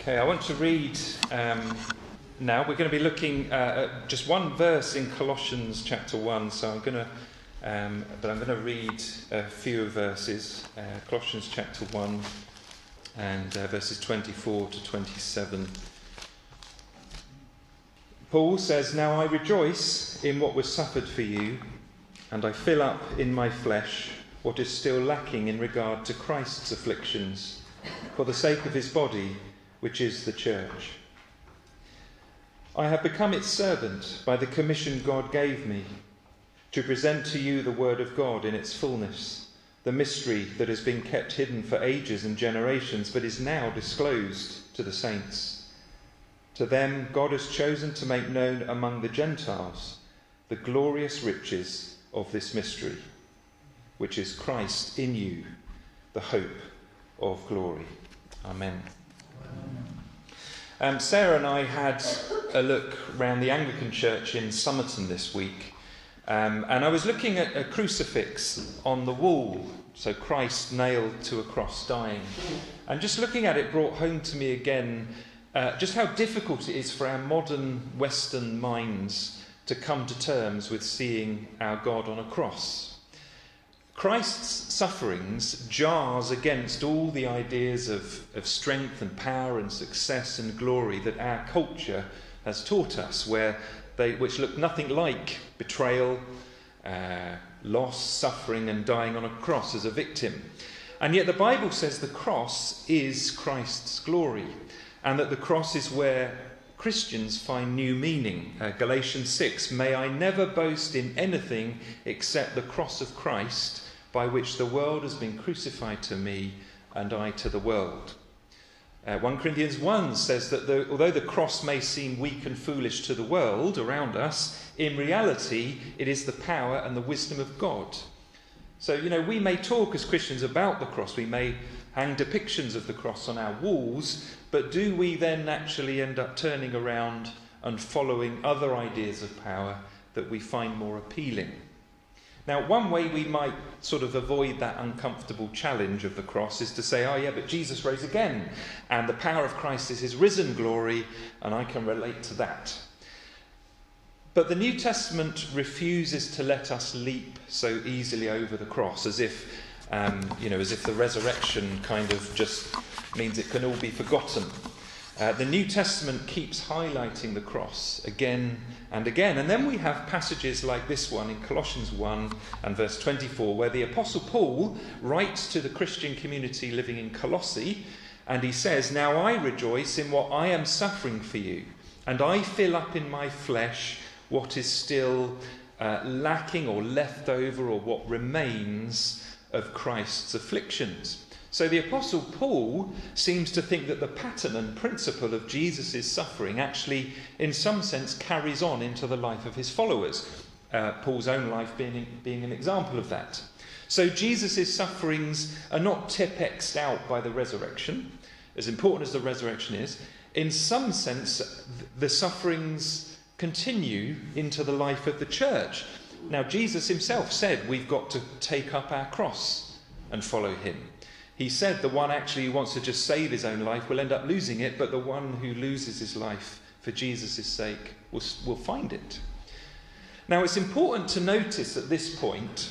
Okay, I want to read um, now. We're going to be looking uh, at just one verse in Colossians chapter 1. So I'm going to, um, but I'm going to read a few verses. Uh, Colossians chapter 1 and uh, verses 24 to 27. Paul says, Now I rejoice in what was suffered for you, and I fill up in my flesh what is still lacking in regard to Christ's afflictions, for the sake of his body which is the church. I have become its servant by the commission God gave me to present to you the Word of God in its fullness, the mystery that has been kept hidden for ages and generations, but is now disclosed to the saints. To them, God has chosen to make known among the Gentiles the glorious riches of this mystery, which is Christ in you, the hope of glory. Amen. Um, Sarah and I had a look around the Anglican Church in Somerton this week, um, and I was looking at a crucifix on the wall, so Christ nailed to a cross dying. And just looking at it brought home to me again uh, just how difficult it is for our modern Western minds to come to terms with seeing our God on a cross. Christ's sufferings jars against all the ideas of, of strength and power and success and glory that our culture has taught us, where they, which look nothing like betrayal, uh, loss, suffering, and dying on a cross as a victim. And yet the Bible says the cross is Christ's glory, and that the cross is where Christians find new meaning. Uh, Galatians 6 May I never boast in anything except the cross of Christ by which the world has been crucified to me and I to the world. Uh, 1 Corinthians 1 says that the, although the cross may seem weak and foolish to the world around us, in reality it is the power and the wisdom of God. So, you know, we may talk as Christians about the cross, we may hang depictions of the cross on our walls, but do we then actually end up turning around and following other ideas of power that we find more appealing? Now, one way we might sort of avoid that uncomfortable challenge of the cross is to say, oh, yeah, but Jesus rose again, and the power of Christ is his risen glory, and I can relate to that. But the New Testament refuses to let us leap so easily over the cross, as if, um, you know, as if the resurrection kind of just means it can all be forgotten. Uh, the New Testament keeps highlighting the cross again and again. And then we have passages like this one in Colossians 1 and verse 24, where the Apostle Paul writes to the Christian community living in Colossae, and he says, Now I rejoice in what I am suffering for you, and I fill up in my flesh what is still uh, lacking or left over or what remains of Christ's afflictions. So the Apostle Paul seems to think that the pattern and principle of Jesus' suffering actually, in some sense, carries on into the life of his followers. Uh, Paul's own life being, being an example of that. So Jesus' sufferings are not tipexed out by the resurrection, as important as the resurrection is. In some sense, the sufferings continue into the life of the church. Now, Jesus himself said we've got to take up our cross and follow him. He said the one actually who wants to just save his own life will end up losing it, but the one who loses his life for Jesus' sake will, will find it. Now, it's important to notice at this point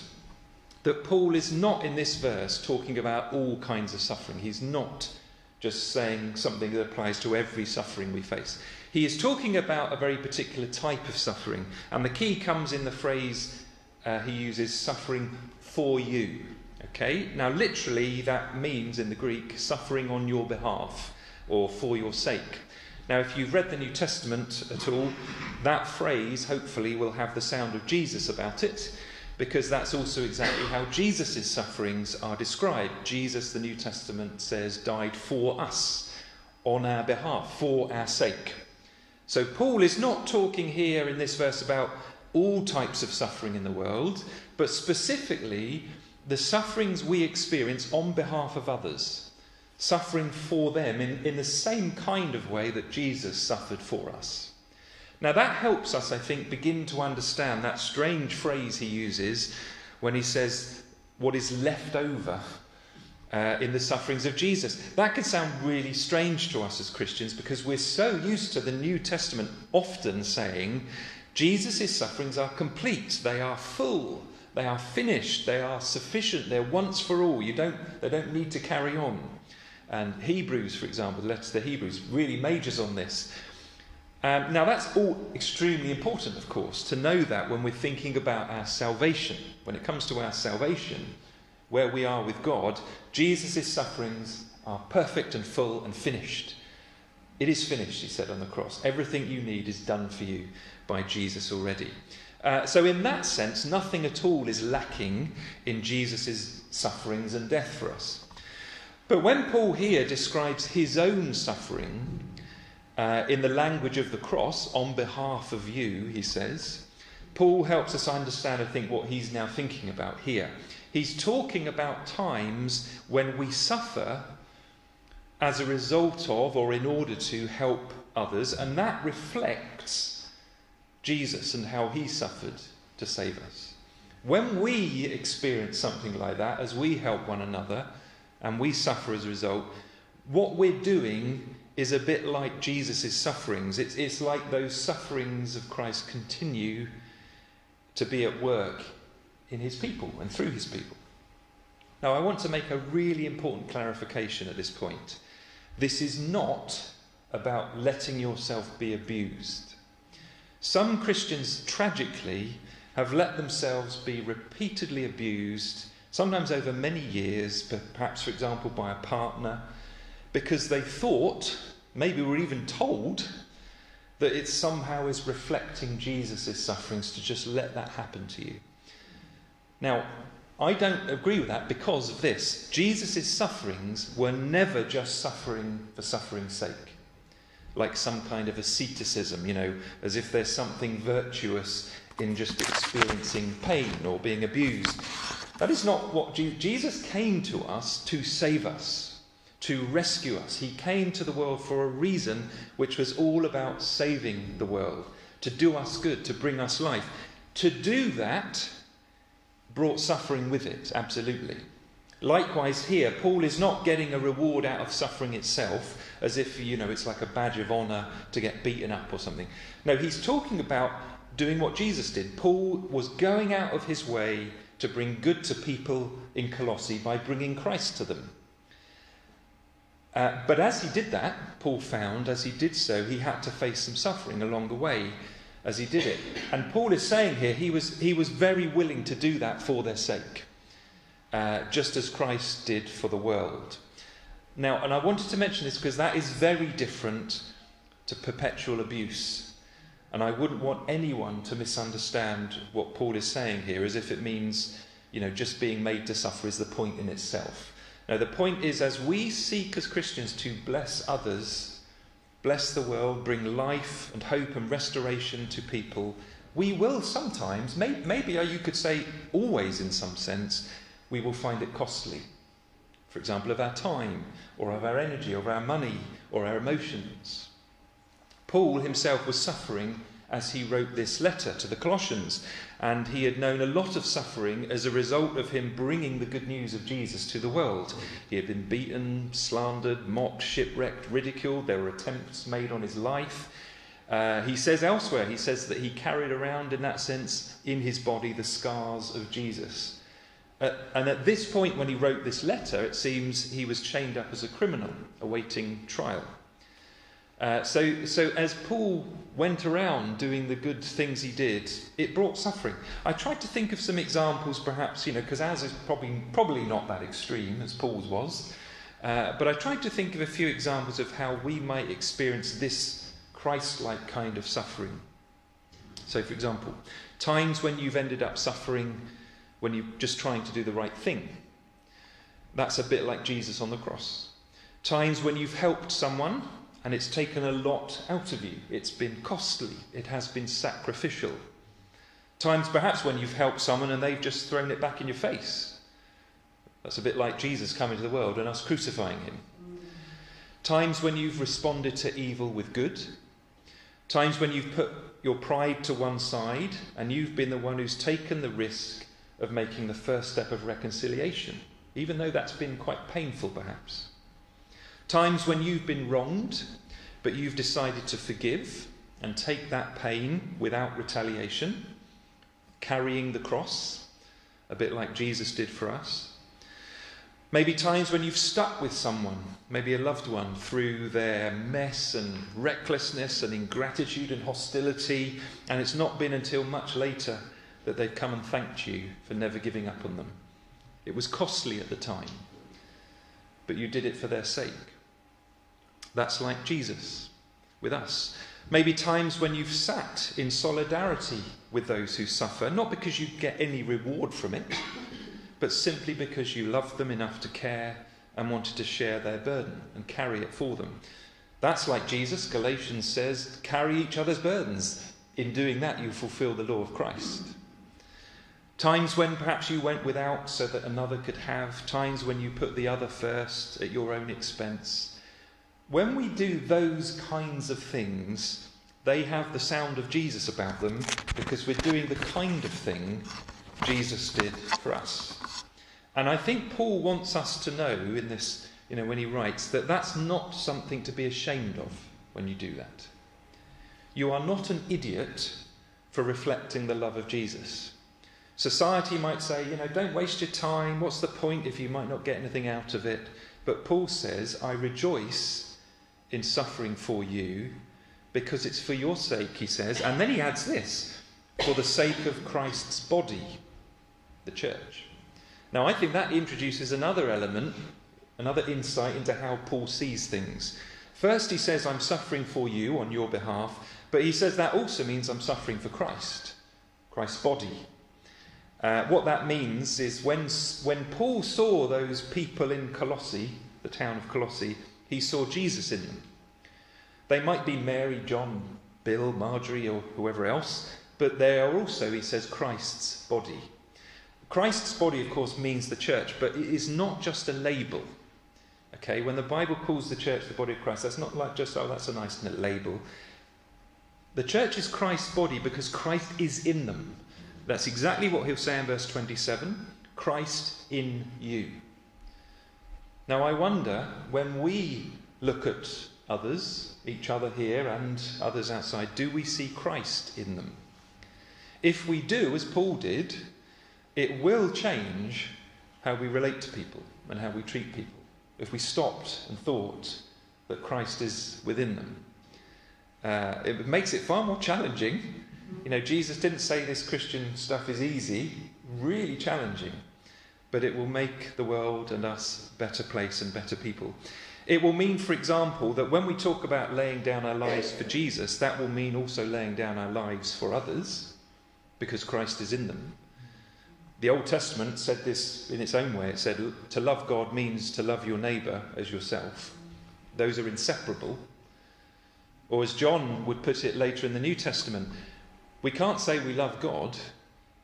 that Paul is not in this verse talking about all kinds of suffering. He's not just saying something that applies to every suffering we face. He is talking about a very particular type of suffering, and the key comes in the phrase uh, he uses suffering for you. Okay, now literally that means in the Greek suffering on your behalf or for your sake. Now, if you've read the New Testament at all, that phrase hopefully will have the sound of Jesus about it, because that's also exactly how Jesus' sufferings are described. Jesus, the New Testament says, died for us, on our behalf, for our sake. So, Paul is not talking here in this verse about all types of suffering in the world, but specifically the sufferings we experience on behalf of others, suffering for them in, in the same kind of way that Jesus suffered for us. Now, that helps us, I think, begin to understand that strange phrase he uses when he says, What is left over uh, in the sufferings of Jesus. That can sound really strange to us as Christians because we're so used to the New Testament often saying Jesus' sufferings are complete, they are full, they are finished, they are sufficient, they're once for all. You don't, they don't need to carry on. And Hebrews, for example, the letter to the Hebrews really majors on this. Um, now, that's all extremely important, of course, to know that when we're thinking about our salvation. When it comes to our salvation, where we are with God, Jesus' sufferings are perfect and full and finished. It is finished, he said on the cross. Everything you need is done for you by Jesus already. Uh, so, in that sense, nothing at all is lacking in Jesus' sufferings and death for us. But when Paul here describes his own suffering uh, in the language of the cross on behalf of you, he says, Paul helps us understand, I think, what he's now thinking about here. He's talking about times when we suffer as a result of or in order to help others, and that reflects Jesus and how he suffered to save us. When we experience something like that, as we help one another and we suffer as a result, what we're doing is a bit like Jesus' sufferings. It's, it's like those sufferings of Christ continue to be at work in his people and through his people. Now, I want to make a really important clarification at this point. This is not about letting yourself be abused. Some Christians, tragically, have let themselves be repeatedly abused, sometimes over many years, perhaps, for example, by a partner, because they thought, maybe were even told, that it somehow is reflecting Jesus' sufferings to just let that happen to you. Now, I don't agree with that because of this. Jesus' sufferings were never just suffering for suffering's sake, like some kind of asceticism, you know, as if there's something virtuous in just experiencing pain or being abused. That is not what Je- Jesus came to us to save us, to rescue us. He came to the world for a reason which was all about saving the world, to do us good, to bring us life. To do that, brought suffering with it, absolutely. Likewise, here, Paul is not getting a reward out of suffering itself, as if, you know, it's like a badge of honour to get beaten up or something. No, he's talking about doing what Jesus did. Paul was going out of his way to bring good to people in Colossae by bringing Christ to them. Uh, but as he did that, Paul found, as he did so, he had to face some suffering along the way as he did it. And Paul is saying here he was, he was very willing to do that for their sake, uh, just as Christ did for the world. Now, and I wanted to mention this because that is very different to perpetual abuse. And I wouldn't want anyone to misunderstand what Paul is saying here as if it means, you know, just being made to suffer is the point in itself. Now, the point is as we seek as Christians to bless others bless the world, bring life and hope and restoration to people, we will sometimes, maybe you could say always in some sense, we will find it costly. For example, of our time, or of our energy, or of our money, or our emotions. Paul himself was suffering as he wrote this letter to the Colossians. And he had known a lot of suffering as a result of him bringing the good news of Jesus to the world. He had been beaten, slandered, mocked, shipwrecked, ridiculed. There were attempts made on his life. Uh, he says elsewhere, he says that he carried around, in that sense, in his body the scars of Jesus. Uh, and at this point, when he wrote this letter, it seems he was chained up as a criminal, awaiting trial. Uh, so, so as Paul went around doing the good things he did, it brought suffering. I tried to think of some examples, perhaps, you know, because ours is probably probably not that extreme as Paul's was, uh, but I tried to think of a few examples of how we might experience this Christ-like kind of suffering. So, for example, times when you've ended up suffering when you're just trying to do the right thing. That's a bit like Jesus on the cross. Times when you've helped someone and it's taken a lot out of you. It's been costly, it has been sacrificial. Times perhaps when you've helped someone and they've just thrown it back in your face. That's a bit like Jesus coming to the world and us crucifying him. Times when you've responded to evil with good. Times when you've put your pride to one side and you've been the one who's taken the risk of making the first step of reconciliation even though that's been quite painful perhaps. Times when you've been wronged, but you've decided to forgive and take that pain without retaliation, carrying the cross, a bit like Jesus did for us. Maybe times when you've stuck with someone, maybe a loved one, through their mess and recklessness and ingratitude and hostility, and it's not been until much later that they've come and thanked you for never giving up on them. It was costly at the time, but you did it for their sake. That's like Jesus with us. Maybe times when you've sat in solidarity with those who suffer, not because you get any reward from it but simply because you loved them enough to care and wanted to share their burden and carry it for them. That's like Jesus, Galatians says, carry each other's burdens. In doing that, you fulfill the law of Christ. Times when perhaps you went without so that another could have, times when you put the other first at your own expense. When we do those kinds of things, they have the sound of Jesus about them because we're doing the kind of thing Jesus did for us. And I think Paul wants us to know in this, you know, when he writes, that that's not something to be ashamed of when you do that. You are not an idiot for reflecting the love of Jesus. Society might say, you know, don't waste your time. What's the point if you might not get anything out of it? But Paul says, I rejoice in suffering for you because it's for your sake, he says. And then he adds this for the sake of Christ's body, the church. Now, I think that introduces another element, another insight into how Paul sees things. First, he says, I'm suffering for you on your behalf, but he says that also means I'm suffering for Christ, Christ's body. Uh, what that means is when, when Paul saw those people in Colossae, the town of Colossae, he saw Jesus in them. They might be Mary, John, Bill, Marjorie, or whoever else, but they are also, he says, Christ's body. Christ's body, of course, means the church, but it is not just a label. Okay, when the Bible calls the church the body of Christ, that's not like just, oh, that's a nice label. The church is Christ's body because Christ is in them. That's exactly what he'll say in verse 27 Christ in you. Now, I wonder when we look at others, each other here and others outside, do we see Christ in them? If we do, as Paul did, it will change how we relate to people and how we treat people if we stopped and thought that Christ is within them. Uh, it makes it far more challenging. You know, Jesus didn't say this Christian stuff is easy, really challenging, but it will make the world and us a better place and better people. It will mean, for example, that when we talk about laying down our lives for Jesus, that will mean also laying down our lives for others because Christ is in them. The Old Testament said this in its own way. It said, to love God means to love your neighbour as yourself. Those are inseparable. Or as John would put it later in the New Testament, we can't say we love God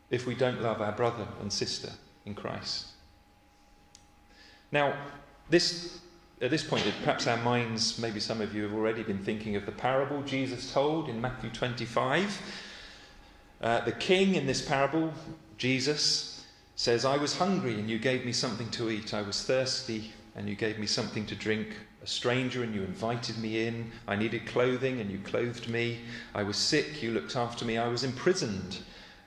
if we don't love our brother and sister in Christ. Now, this, at this point, perhaps our minds, maybe some of you have already been thinking of the parable Jesus told in Matthew 25. Uh, the king in this parable Jesus says, I was hungry and you gave me something to eat. I was thirsty and you gave me something to drink. A stranger and you invited me in. I needed clothing and you clothed me. I was sick, you looked after me. I was imprisoned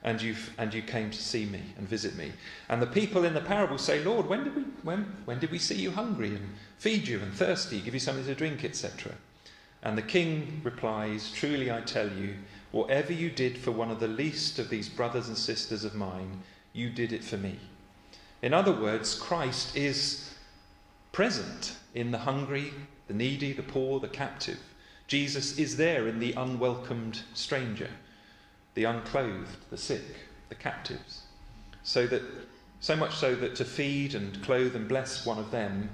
and you, and you came to see me and visit me. And the people in the parable say, Lord, when did we, when, when did we see you hungry and feed you and thirsty, give you something to drink, etc.? And the king replies, Truly I tell you, Whatever you did for one of the least of these brothers and sisters of mine, you did it for me. In other words, Christ is present in the hungry, the needy, the poor, the captive. Jesus is there in the unwelcomed stranger, the unclothed, the sick, the captives. So that so much so that to feed and clothe and bless one of them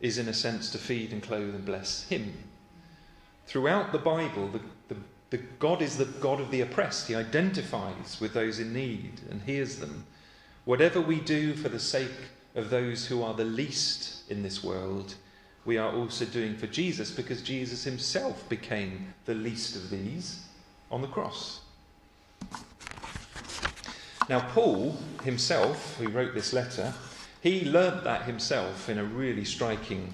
is in a sense to feed and clothe and bless him. Throughout the Bible, the, the the God is the God of the oppressed. He identifies with those in need and hears them. Whatever we do for the sake of those who are the least in this world, we are also doing for Jesus because Jesus himself became the least of these on the cross. Now, Paul himself, who wrote this letter, He learnt that himself in a really striking,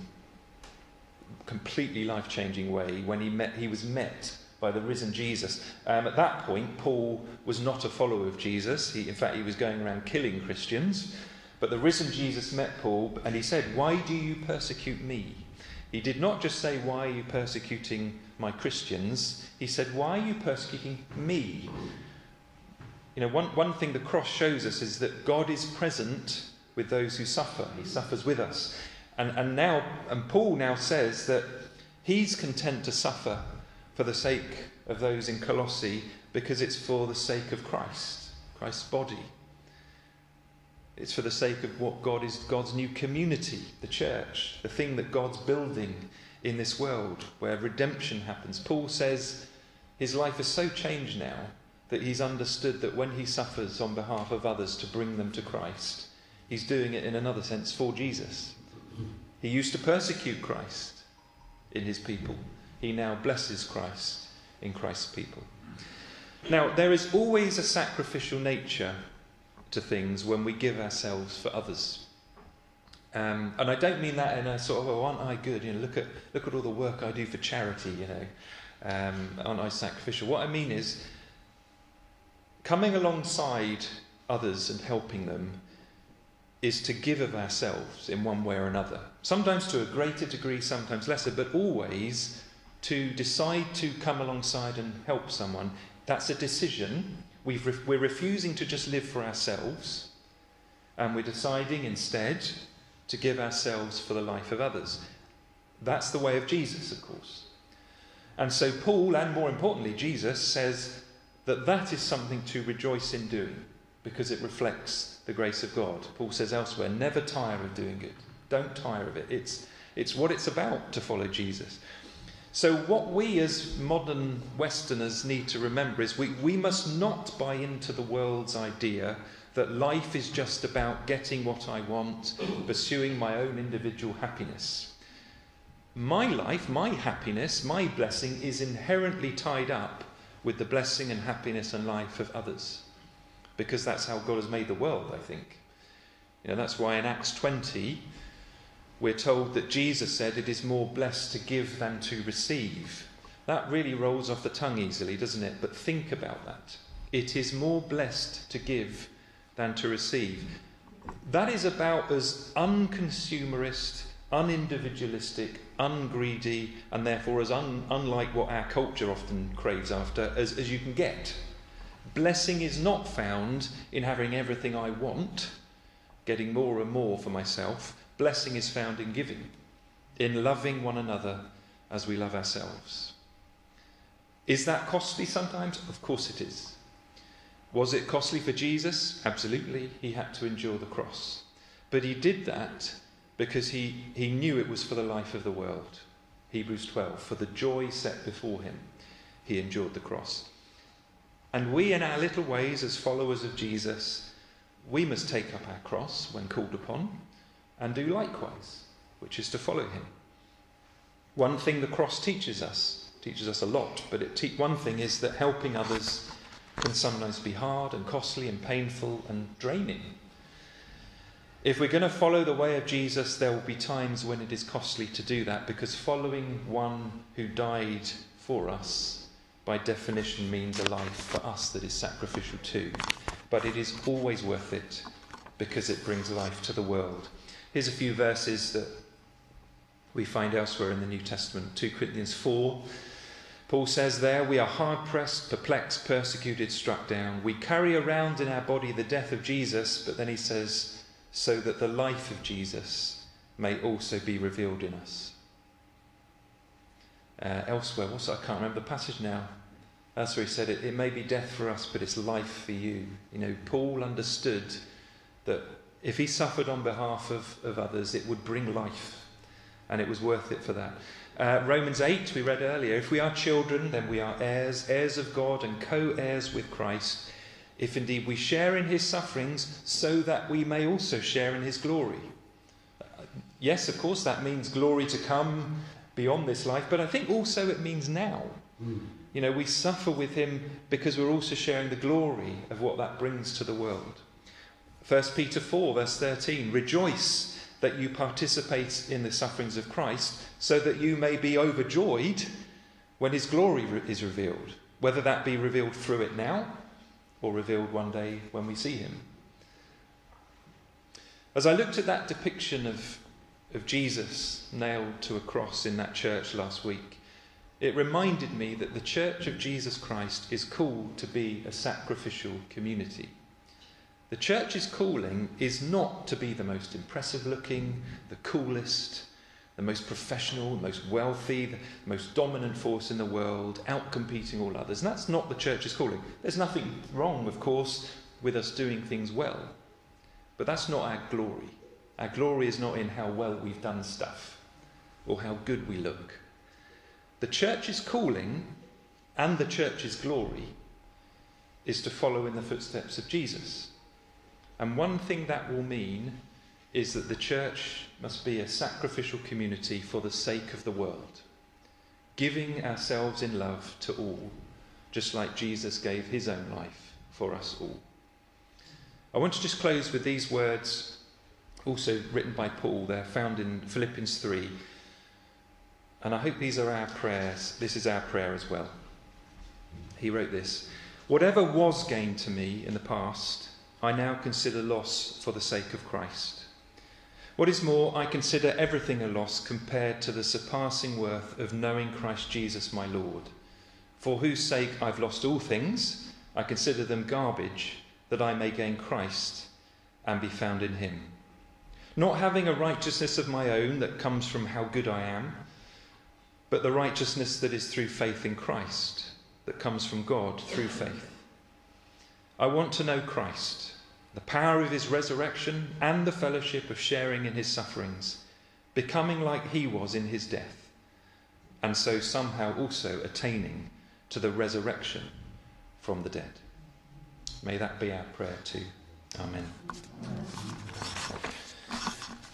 completely life changing way when he, met, he was met by the risen Jesus. Um, at that point, Paul was not a follower of Jesus. He, in fact, he was going around killing Christians. But the risen Jesus met Paul and he said, Why do you persecute me? He did not just say, Why are you persecuting my Christians? He said, Why are you persecuting me? You know, one, one thing the cross shows us is that God is present with those who suffer. He suffers with us. And, and now, and Paul now says that he's content to suffer for the sake of those in Colossae because it's for the sake of Christ, Christ's body. It's for the sake of what God is God's new community, the church, the thing that God's building in this world where redemption happens. Paul says his life is so changed now that he's understood that when he suffers on behalf of others to bring them to Christ, he's doing it in another sense for Jesus. He used to persecute Christ in his people. He now blesses Christ in Christ's people. Now, there is always a sacrificial nature to things when we give ourselves for others. Um, and I don't mean that in a sort of, oh, aren't I good? You know, look at, look at all the work I do for charity, you know. Um, aren't I sacrificial? What I mean is, coming alongside others and helping them is to give of ourselves in one way or another. Sometimes to a greater degree, sometimes lesser, but always to decide to come alongside and help someone. That's a decision we are refusing to just live for ourselves, and we're deciding instead to give ourselves for the life of others. That's the way of Jesus, of course. And so, Paul, and more importantly, Jesus, says that that is something to rejoice in doing because it reflects the grace of God. Paul says elsewhere, never tire of doing good. Don't tire of it. It's, it's what it's about to follow Jesus. So, what we as modern Westerners need to remember is we, we must not buy into the world's idea that life is just about getting what I want, pursuing my own individual happiness. My life, my happiness, my blessing is inherently tied up with the blessing and happiness and life of others. Because that's how God has made the world, I think. You know, that's why in Acts 20, we're told that Jesus said it is more blessed to give than to receive. That really rolls off the tongue easily, doesn't it? But think about that. It is more blessed to give than to receive. That is about as unconsumerist, unindividualistic, ungreedy, and therefore as un- unlike what our culture often craves after as, as you can get. Blessing is not found in having everything I want, getting more and more for myself. Blessing is found in giving, in loving one another as we love ourselves. Is that costly sometimes? Of course it is. Was it costly for Jesus? Absolutely. He had to endure the cross. But he did that because he, he knew it was for the life of the world. Hebrews 12. For the joy set before him, he endured the cross. And we, in our little ways, as followers of Jesus, we must take up our cross when called upon and do likewise, which is to follow him. One thing the cross teaches us, teaches us a lot, but it te- one thing is that helping others can sometimes be hard and costly and painful and draining. If we're going to follow the way of Jesus, there will be times when it is costly to do that because following one who died for us, by definition, means a life for us that is sacrificial too. But it is always worth it because it brings life to the world. Here's a few verses that we find elsewhere in the New Testament 2 Corinthians 4. Paul says there, We are hard pressed, perplexed, persecuted, struck down. We carry around in our body the death of Jesus, but then he says, so that the life of Jesus may also be revealed in us. Uh, elsewhere, what's I can't remember the passage now. That's where he said it, it may be death for us, but it's life for you. You know, Paul understood that if he suffered on behalf of, of others, it would bring life, and it was worth it for that. Uh, Romans 8, we read earlier if we are children, then we are heirs, heirs of God, and co heirs with Christ, if indeed we share in his sufferings, so that we may also share in his glory. yes, of course, that means glory to come beyond this life, but I think also it means now. Mm. You know, we suffer with him because we're also sharing the glory of what that brings to the world. 1 Peter 4, verse 13 Rejoice that you participate in the sufferings of Christ, so that you may be overjoyed when his glory is revealed, whether that be revealed through it now or revealed one day when we see him. As I looked at that depiction of, of Jesus nailed to a cross in that church last week, it reminded me that the Church of Jesus Christ is called to be a sacrificial community. The church's calling is not to be the most impressive looking, the coolest, the most professional, the most wealthy, the most dominant force in the world, outcompeting all others. And that's not the church's calling. There's nothing wrong, of course, with us doing things well. But that's not our glory. Our glory is not in how well we've done stuff or how good we look. The church's calling and the church's glory is to follow in the footsteps of Jesus. And one thing that will mean is that the church must be a sacrificial community for the sake of the world, giving ourselves in love to all, just like Jesus gave his own life for us all. I want to just close with these words, also written by Paul. They're found in Philippians 3. And I hope these are our prayers. This is our prayer as well. He wrote this Whatever was gained to me in the past, I now consider loss for the sake of Christ. What is more, I consider everything a loss compared to the surpassing worth of knowing Christ Jesus my Lord, for whose sake I've lost all things. I consider them garbage, that I may gain Christ and be found in him. Not having a righteousness of my own that comes from how good I am, but the righteousness that is through faith in Christ, that comes from God through faith. I want to know Christ, the power of his resurrection, and the fellowship of sharing in his sufferings, becoming like he was in his death, and so somehow also attaining to the resurrection from the dead. May that be our prayer too. Amen.